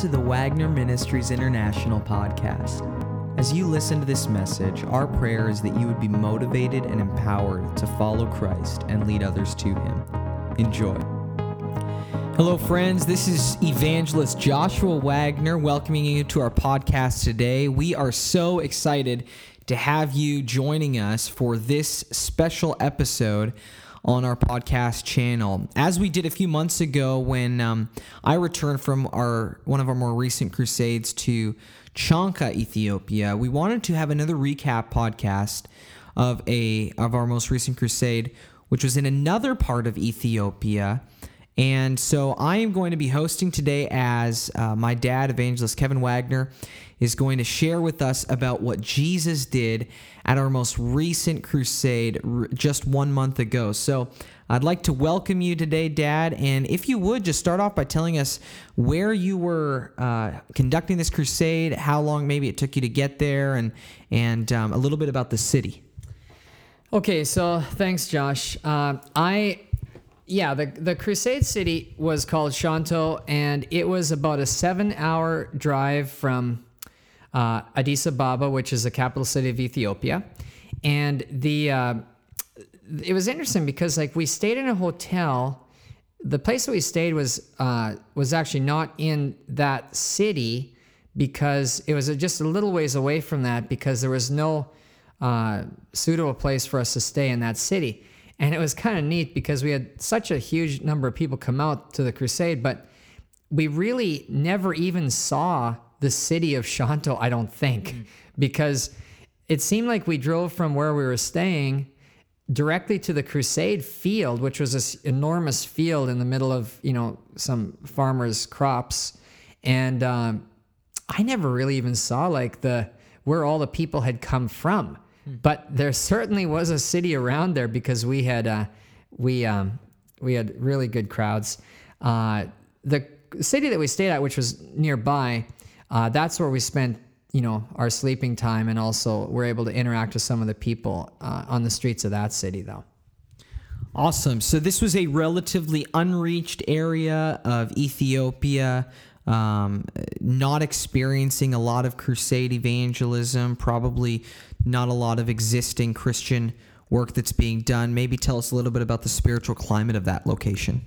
to the Wagner Ministries International podcast. As you listen to this message, our prayer is that you would be motivated and empowered to follow Christ and lead others to Him. Enjoy. Hello, friends. This is evangelist Joshua Wagner welcoming you to our podcast today. We are so excited to have you joining us for this special episode on our podcast channel. As we did a few months ago when um, I returned from our one of our more recent crusades to Chanka, Ethiopia, we wanted to have another recap podcast of a of our most recent crusade, which was in another part of Ethiopia. And so I am going to be hosting today as uh, my dad, evangelist Kevin Wagner, is going to share with us about what Jesus did at our most recent crusade just one month ago. So I'd like to welcome you today, Dad. And if you would, just start off by telling us where you were uh, conducting this crusade, how long maybe it took you to get there, and, and um, a little bit about the city. Okay, so thanks, Josh. Uh, I, yeah, the the Crusade City was called Shanto, and it was about a seven-hour drive from uh, Addis Ababa, which is the capital city of Ethiopia, and the uh, it was interesting because like we stayed in a hotel. The place that we stayed was uh, was actually not in that city because it was just a little ways away from that because there was no uh, suitable place for us to stay in that city. And it was kind of neat because we had such a huge number of people come out to the crusade, but we really never even saw the city of Shanto, I don't think, because it seemed like we drove from where we were staying directly to the crusade field which was this enormous field in the middle of you know some farmers crops. And um, i never really even saw like the where all the people had come from but there certainly was a city around there because we had uh, we um, we had really good crowds. Uh, the city that we stayed at which was nearby uh, that's where we spent you know our sleeping time and also we're able to interact with some of the people uh, on the streets of that city though. Awesome. So this was a relatively unreached area of Ethiopia, um, not experiencing a lot of crusade evangelism, probably not a lot of existing Christian work that's being done. Maybe tell us a little bit about the spiritual climate of that location.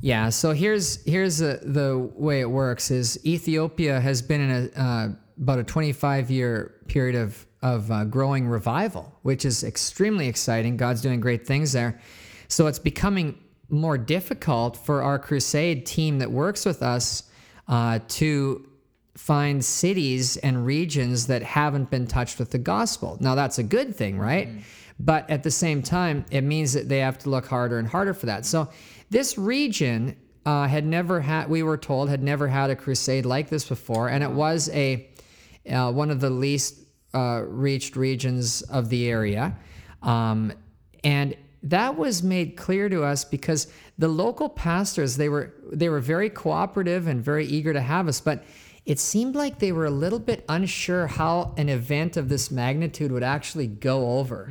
Yeah, so here's here's the, the way it works is Ethiopia has been in a uh, about a 25 year period of of uh, growing revival, which is extremely exciting. God's doing great things there. So it's becoming more difficult for our crusade team that works with us uh, to find cities and regions that haven't been touched with the gospel. Now that's a good thing, right? But at the same time, it means that they have to look harder and harder for that. So this region uh, had never had, we were told, had never had a crusade like this before, and it was a uh, one of the least uh, reached regions of the area, um, and that was made clear to us because the local pastors they were they were very cooperative and very eager to have us, but it seemed like they were a little bit unsure how an event of this magnitude would actually go over.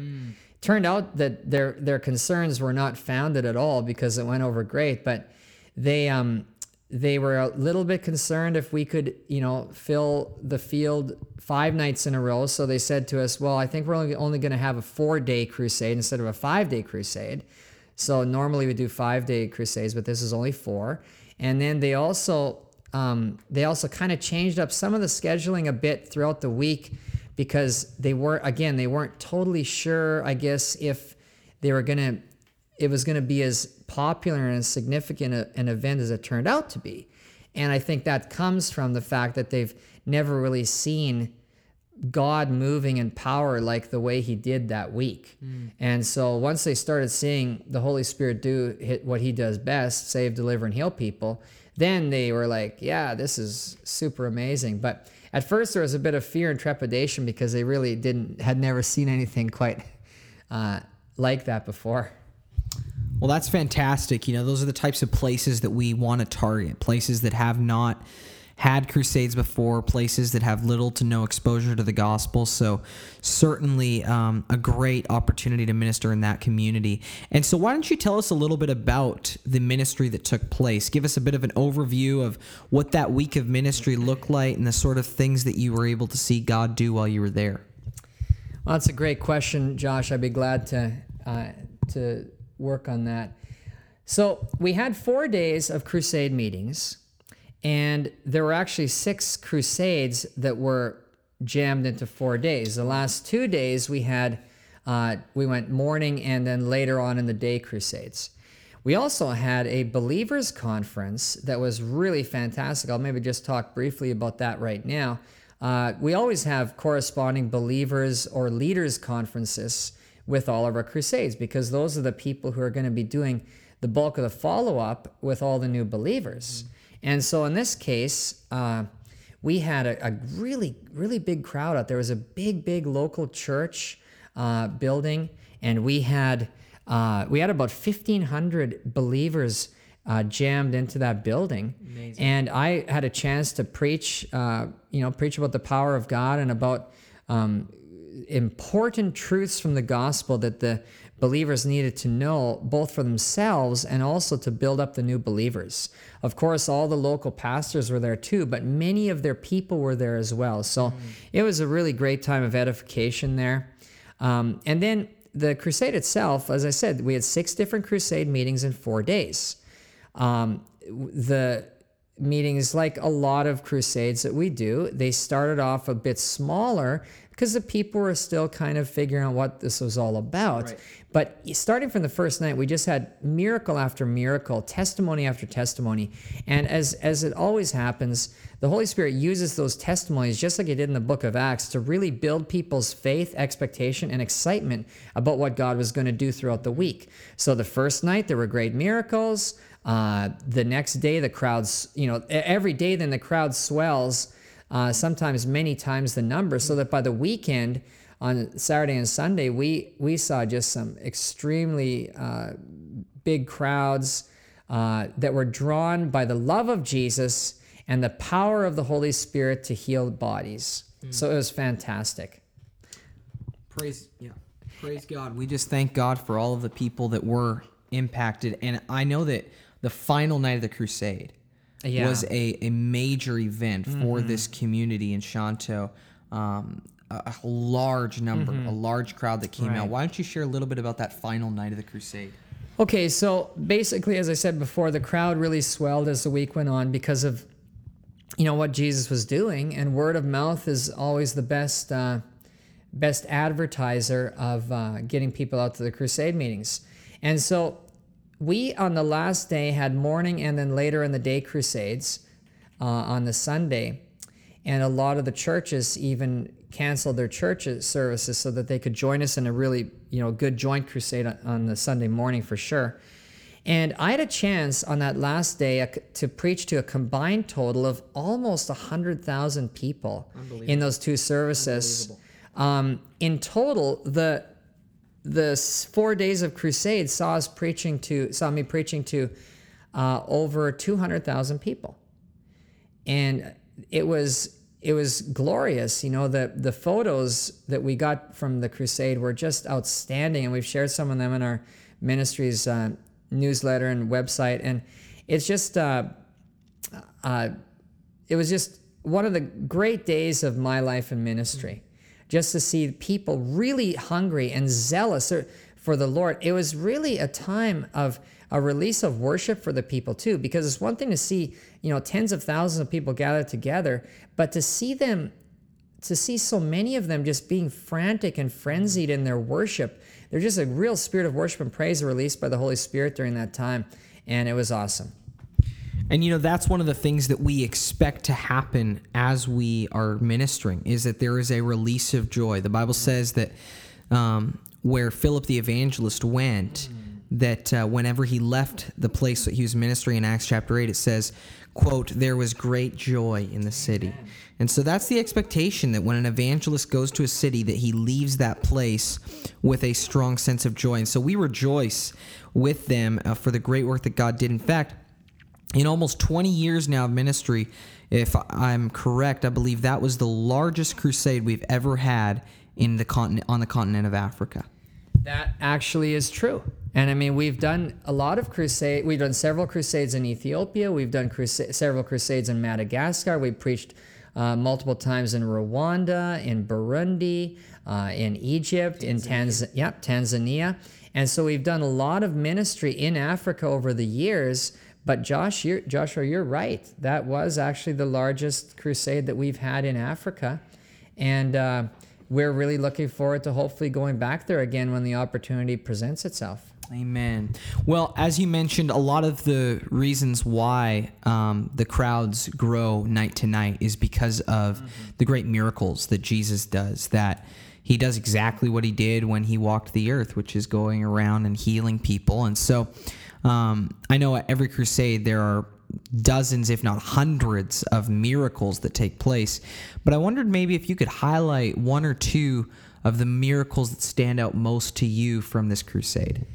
Turned out that their their concerns were not founded at all because it went over great, but they um they were a little bit concerned if we could, you know, fill the field five nights in a row. So they said to us, "Well, I think we're only, only going to have a four-day crusade instead of a five-day crusade." So normally we do five-day crusades, but this is only four. And then they also um, they also kind of changed up some of the scheduling a bit throughout the week because they weren't again they weren't totally sure I guess if they were gonna it was gonna be as popular and as significant a, an event as it turned out to be, and I think that comes from the fact that they've never really seen God moving in power like the way He did that week. And so once they started seeing the Holy Spirit do hit what He does best save, deliver, and heal people then they were like, yeah, this is super amazing. But at first there was a bit of fear and trepidation because they really didn't, had never seen anything quite uh, like that before. Well, that's fantastic. You know, those are the types of places that we want to target, places that have not had crusades before, places that have little to no exposure to the gospel. So, certainly um, a great opportunity to minister in that community. And so, why don't you tell us a little bit about the ministry that took place? Give us a bit of an overview of what that week of ministry looked like and the sort of things that you were able to see God do while you were there. Well, that's a great question, Josh. I'd be glad to uh, to work on that. So we had four days of crusade meetings, and there were actually six crusades that were jammed into four days. The last two days we had uh, we went morning and then later on in the day crusades. We also had a believers conference that was really fantastic. I'll maybe just talk briefly about that right now. Uh, we always have corresponding believers or leaders conferences with all of our crusades because those are the people who are going to be doing the bulk of the follow up with all the new believers. Mm-hmm. And so in this case, uh, we had a, a, really, really big crowd out there. It was a big, big local church uh, building, and we had uh, we had about fifteen hundred believers uh, jammed into that building. Amazing. And I had a chance to preach, uh, you know, preach about the power of God and about um, important truths from the gospel that the believers needed to know both for themselves and also to build up the new believers. Of course, all the local pastors were there too, but many of their people were there as well. So mm. it was a really great time of edification there. Um, and then the crusade itself, as I said, we had six different crusade meetings in four days. Um, the meetings, like a lot of crusades that we do, they started off a bit smaller because the people were still kind of figuring out what this was all about. Right. But starting from the first night, we just had miracle after miracle, testimony after testimony. And as, as it always happens, the Holy Spirit uses those testimonies, just like He did in the book of Acts, to really build people's faith, expectation, and excitement about what God was going to do throughout the week. So the first night, there were great miracles. Uh, the next day, the crowds, you know, every day, then the crowd swells uh, sometimes many times the number, so that by the weekend, on Saturday and Sunday, we we saw just some extremely uh, big crowds uh, that were drawn by the love of Jesus and the power of the Holy Spirit to heal bodies. Mm. So it was fantastic. Praise yeah, praise God. We just thank God for all of the people that were impacted, and I know that the final night of the crusade yeah. was a, a major event mm-hmm. for this community in Shanto. Um, a, a, large number, mm-hmm. a large crowd that came right. out. Why don't you share a little bit about that final night of the crusade? Okay, so basically, as I said before, the crowd really swelled as the week went on because of, you know, what Jesus was doing, and word of mouth is always the best, uh, best advertiser of uh, getting people out to the crusade meetings. And so we on the last day had morning and then later in the day crusades uh, on the Sunday, and a lot of the churches even canceled their church services so that they could join us in a really you know good joint crusade on, on the Sunday morning for sure. And I had a chance on that last day uh, to preach to a combined total of almost 100,000 people in those two services. Um, in total, the the four days of crusade saw us preaching to saw me preaching to uh, over 200,000 people, and it was it was glorious. You know the the photos that we got from the crusade were just outstanding, and we've shared some of them in our ministry's uh, newsletter and website, and it's just uh, uh it was just one of the great days of my life in ministry just to see people really hungry and zealous er, for the Lord. It was really a time of a release of worship for the people too, because it's one thing to see, you know, tens of thousands of people gathered together, but to see them, to see so many of them just being frantic and frenzied in their worship, there's just a real spirit of worship and praise released by the Holy Spirit during that time, and it was awesome. And you know that's one of the things that we expect to happen as we are ministering is that there is a release of joy. The Bible says that um, where Philip the evangelist went, that uh, whenever he left the place that he was ministering in Acts chapter eight, it says, "quote There was great joy in the city." And so that's the expectation that when an evangelist goes to a city, that he leaves that place with a strong sense of joy. And so we rejoice with them uh, for the great work that God did. In fact in almost 20 years now of ministry, if I'm correct, I believe that was the largest crusade we've ever had in the continent on the continent of Africa. That actually is true. And I mean, we've done a lot of crusade. We've done several crusades in Ethiopia. We've done crusa- several crusades in Madagascar. We preached uh, multiple times in Rwanda, in Burundi, uh, in Egypt, Tanzania. in Tanz- yep, Tanzania. And so we've done a lot of ministry in Africa over the years. But Josh, you're, Joshua, you're right. That was actually the largest crusade that we've had in Africa, and uh, we're really looking forward to hopefully going back there again when the opportunity presents itself. Amen. Well, as you mentioned, a lot of the reasons why um, the crowds grow night to night is because of mm-hmm. the great miracles that Jesus does. That he does exactly what he did when he walked the earth, which is going around and healing people. And so um, I know at every crusade there are dozens, if not hundreds, of miracles that take place. But I wondered maybe if you could highlight one or two of the miracles that stand out most to you from this crusade.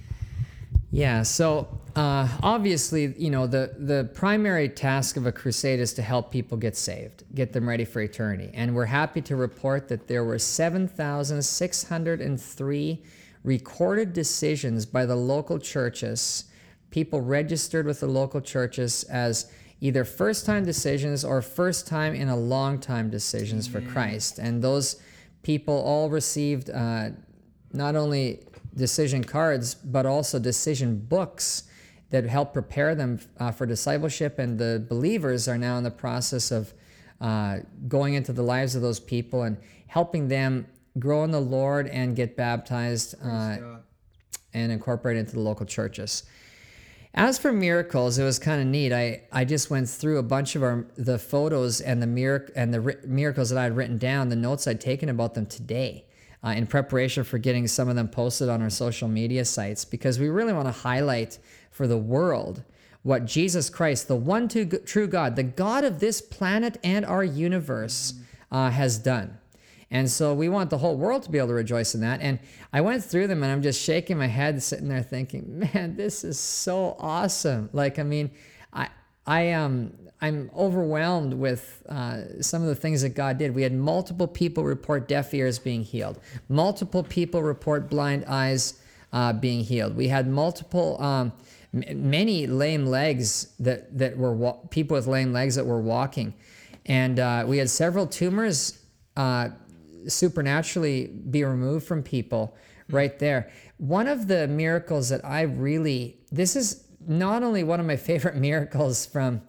Yeah, so uh, obviously, you know, the, the primary task of a crusade is to help people get saved, get them ready for eternity. And we're happy to report that there were 7,603 recorded decisions by the local churches people registered with the local churches as either first time decisions or first time in a long time decisions for Christ. And those people all received uh, not only decision cards, but also decision books that help prepare them uh, for discipleship. And the believers are now in the process of uh, going into the lives of those people and helping them grow in the Lord and get baptized uh, and incorporated into the local churches. As for miracles, it was kind of neat. I, I just went through a bunch of our the photos and the mirac- and the ri- miracles that I had written down, the notes I'd taken about them today, uh, in preparation for getting some of them posted on our social media sites, because we really want to highlight for the world what Jesus Christ, the one true God, the God of this planet and our universe, uh, has done. And so we want the whole world to be able to rejoice in that. And I went through them and I'm just shaking my head, sitting there thinking, man, this is so awesome. Like, I mean, I, I um, I'm overwhelmed with uh, some of the things that God did. We had multiple people report deaf ears being healed, multiple people report blind eyes uh, being healed. We had multiple, um, m- many lame legs that, that were wa- people with lame legs that were walking. And uh, we had several tumors uh, supernaturally be removed from people right there. One of the miracles that I really, this is not only one of my favorite miracles from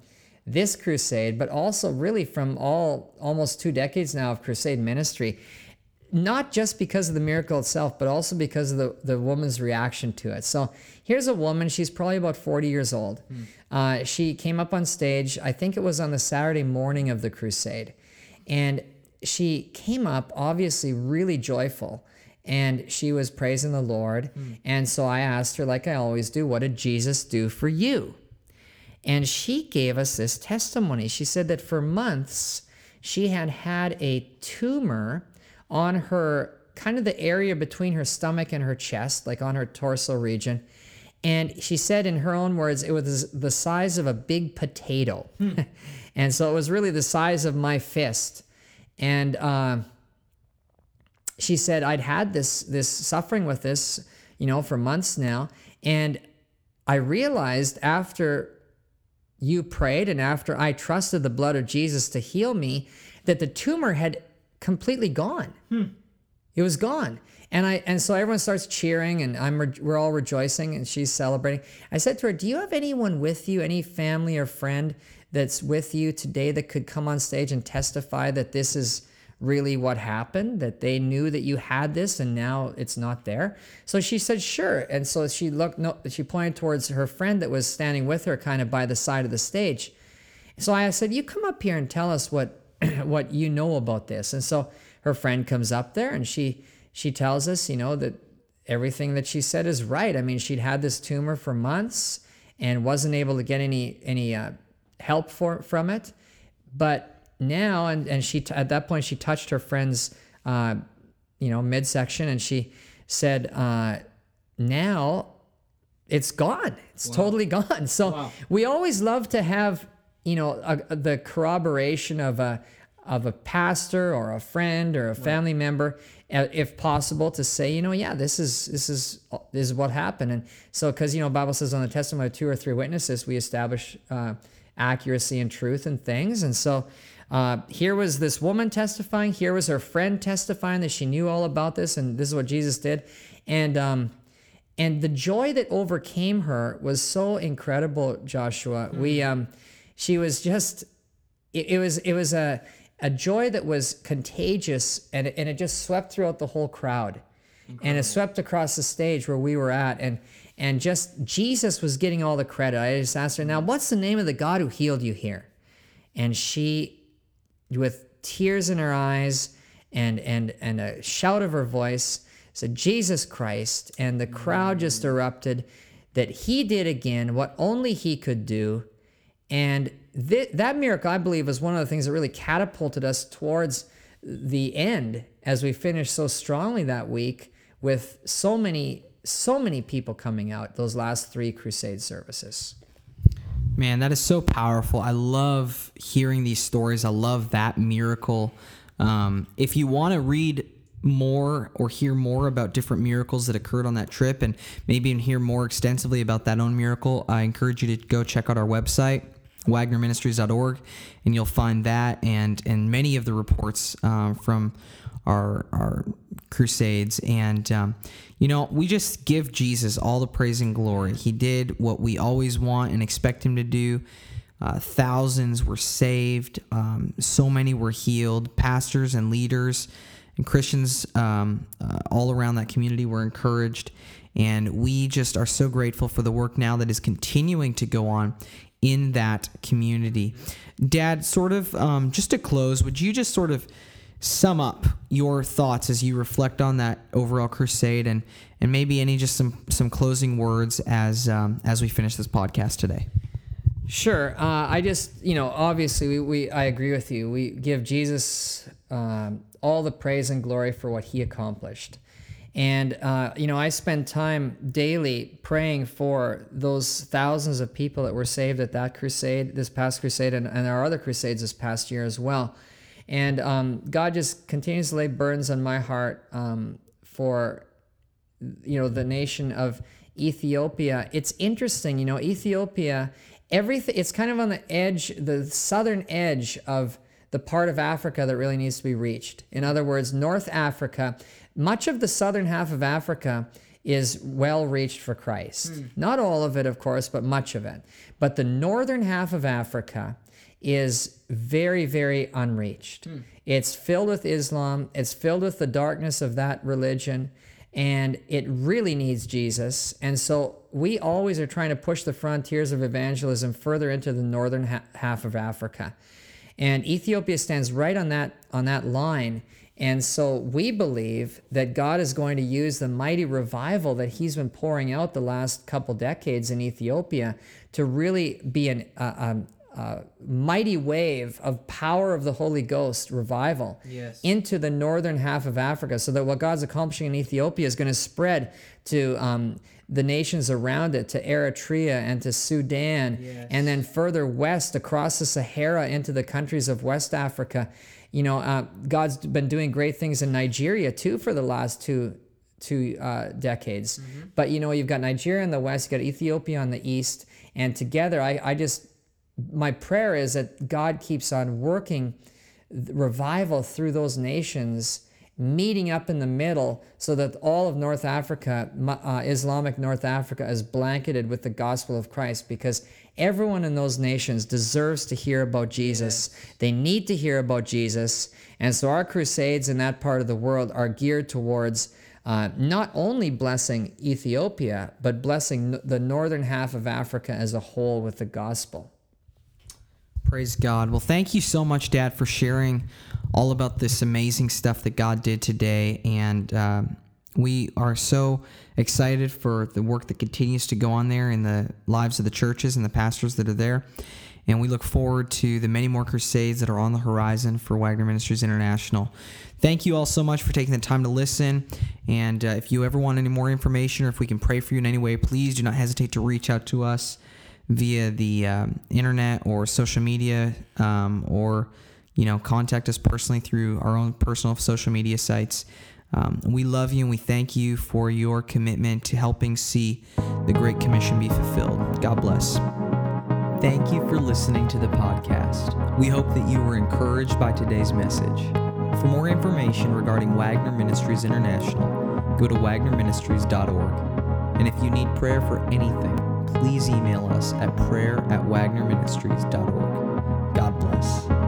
this crusade, but also really from all almost two decades now of crusade ministry. Not just because of the miracle itself, but also because of the, the woman's reaction to it. So here's a woman, she's probably about 40 years old. Mm. Uh, she came up on stage, I think it was on the Saturday morning of the crusade. And she came up obviously really joyful and she was praising the Lord. Mm. And so I asked her, like I always do, what did Jesus do for you? And she gave us this testimony. She said that for months she had had a tumor on her kind of the area between her stomach and her chest, like on her torso region. And she said, in her own words, it was the size of a big potato. Hmm. and so it was really the size of my fist. And uh, she said, I'd had this, this suffering with this, you know, for months now. And I realized after you prayed and after I trusted the blood of Jesus to heal me, that the tumor had completely gone. Hmm. It was gone. And I and so everyone starts cheering and I'm re- we're all rejoicing and she's celebrating. I said to her, "Do you have anyone with you, any family or friend that's with you today that could come on stage and testify that this is really what happened, that they knew that you had this and now it's not there. So she said, sure. And so she looked, no, she pointed towards her friend that was standing with her kind of by the side of the stage. So I said, you come up here and tell us what, what you know about this. And so her friend comes up there and she, she tells us, you know, that everything that she said is right. I mean, she'd had this tumor for months and wasn't able to get any, any, uh, help for from it. But now, and, and she at that point she touched her friend's, uh, you know, midsection, and she said, uh, now it's gone. It's totally gone. So Wow. we always love to have, you know, a, the corroboration of a of a pastor or a friend or a family member, uh, if possible, to say, you know, yeah, this is this is this is what happened. And so, because you know, Bible says on the testimony of two or three witnesses, we establish uh, accuracy and truth and things. And so. Uh, here was this woman testifying. Here was her friend testifying that she knew all about this, and this is what Jesus did. And um, and the joy that overcame her was so incredible joshua we um she was just it, it was it was a a joy that was contagious and and it just swept throughout the whole crowd and it swept across the stage where we were at and and just jesus was getting all the credit. I just asked her now what's the name of the god who healed you here? And she with tears in her eyes and and and a shout of her voice said jesus christ. And the crowd mm. just erupted that he did again what only he could do. And th- that miracle i believe was one of the things that really catapulted us towards the end as we finished so strongly that week with so many so many people coming out those last three crusade services Man, that is so powerful. I love hearing these stories. I love that miracle. Um, if you want to read more or hear more about different miracles that occurred on that trip and maybe even hear more extensively about that own miracle, I encourage you to go check out our website, wagnerministries.org, and you'll find that and, and many of the reports um, from our, our crusades. And, um, you know, we just give Jesus all the praise and glory. He did what we always want and expect him to do. Uh, thousands were saved. Um, so many were healed. Pastors and leaders and Christians um, uh, all around that community were encouraged. And we just are so grateful for the work now that is continuing to go on in that community. Dad, sort of, um, just to close, would you just sort of sum up your thoughts as you reflect on that overall crusade and, and maybe any just some, some closing words as, um, as we finish this podcast today? Sure. Uh, I just, you know, obviously, we, we I agree with you. We give Jesus um, all the praise and glory for what he accomplished. And, uh, you know, I spend time daily praying for those thousands of people that were saved at that crusade, this past crusade, and, and our other crusades this past year as well. And um, God just continues to lay burdens on my heart um, for, you know, the nation of Ethiopia. It's interesting, you know, Ethiopia, everything, it's kind of on the edge, the southern edge of the part of Africa that really needs to be reached. In other words, North Africa, much of the southern half of Africa is well reached for Christ. Not all of it, of course, but much of it. But the northern half of Africa is very, very unreached. It's filled with Islam, it's filled with the darkness of that religion, and it really needs Jesus. And so we always are trying to push the frontiers of evangelism further into the northern ha- half of Africa. And Ethiopia stands right on that on that line. And so we believe that God is going to use the mighty revival that He's been pouring out the last couple decades in Ethiopia to really be an, uh, a, a mighty wave of power of the Holy Ghost revival Yes. into the northern half of Africa, so that what God's accomplishing in Ethiopia is going to spread to um, the nations around it, to Eritrea and to Sudan, Yes. and then further west across the Sahara into the countries of West Africa. You know, uh, God's been doing great things in Nigeria too for the last two two uh, decades. But you know, you've got Nigeria in the west, you got Ethiopia on the east, and together, I, I just my prayer is that God keeps on working revival through those nations, meeting up in the middle so that all of North Africa, uh, Islamic North Africa, is blanketed with the gospel of Christ because everyone in those nations deserves to hear about Jesus. They need to hear about Jesus. And so our crusades in that part of the world are geared towards. Uh, not only blessing Ethiopia, but blessing n- the northern half of Africa as a whole with the gospel. Praise God. Well, thank you so much, Dad, for sharing all about this amazing stuff that God did today. And um, we are so excited for the work that continues to go on there in the lives of the churches and the pastors that are there. And we look forward to the many more crusades that are on the horizon for Wagner Ministries International. Thank you all so much for taking the time to listen. And uh, if you ever want any more information or if we can pray for you in any way, please do not hesitate to reach out to us via the um, internet or social media um, or you know contact us personally through our own personal social media sites. Um, we love you and we thank you for your commitment to helping see the great commission be fulfilled. God bless. Thank you for listening to the podcast. We hope that you were encouraged by today's message. For more information regarding wagner ministries international go to wagnerministries.org and if you need prayer for anything please email us at prayer at wagnerministries.org. God bless.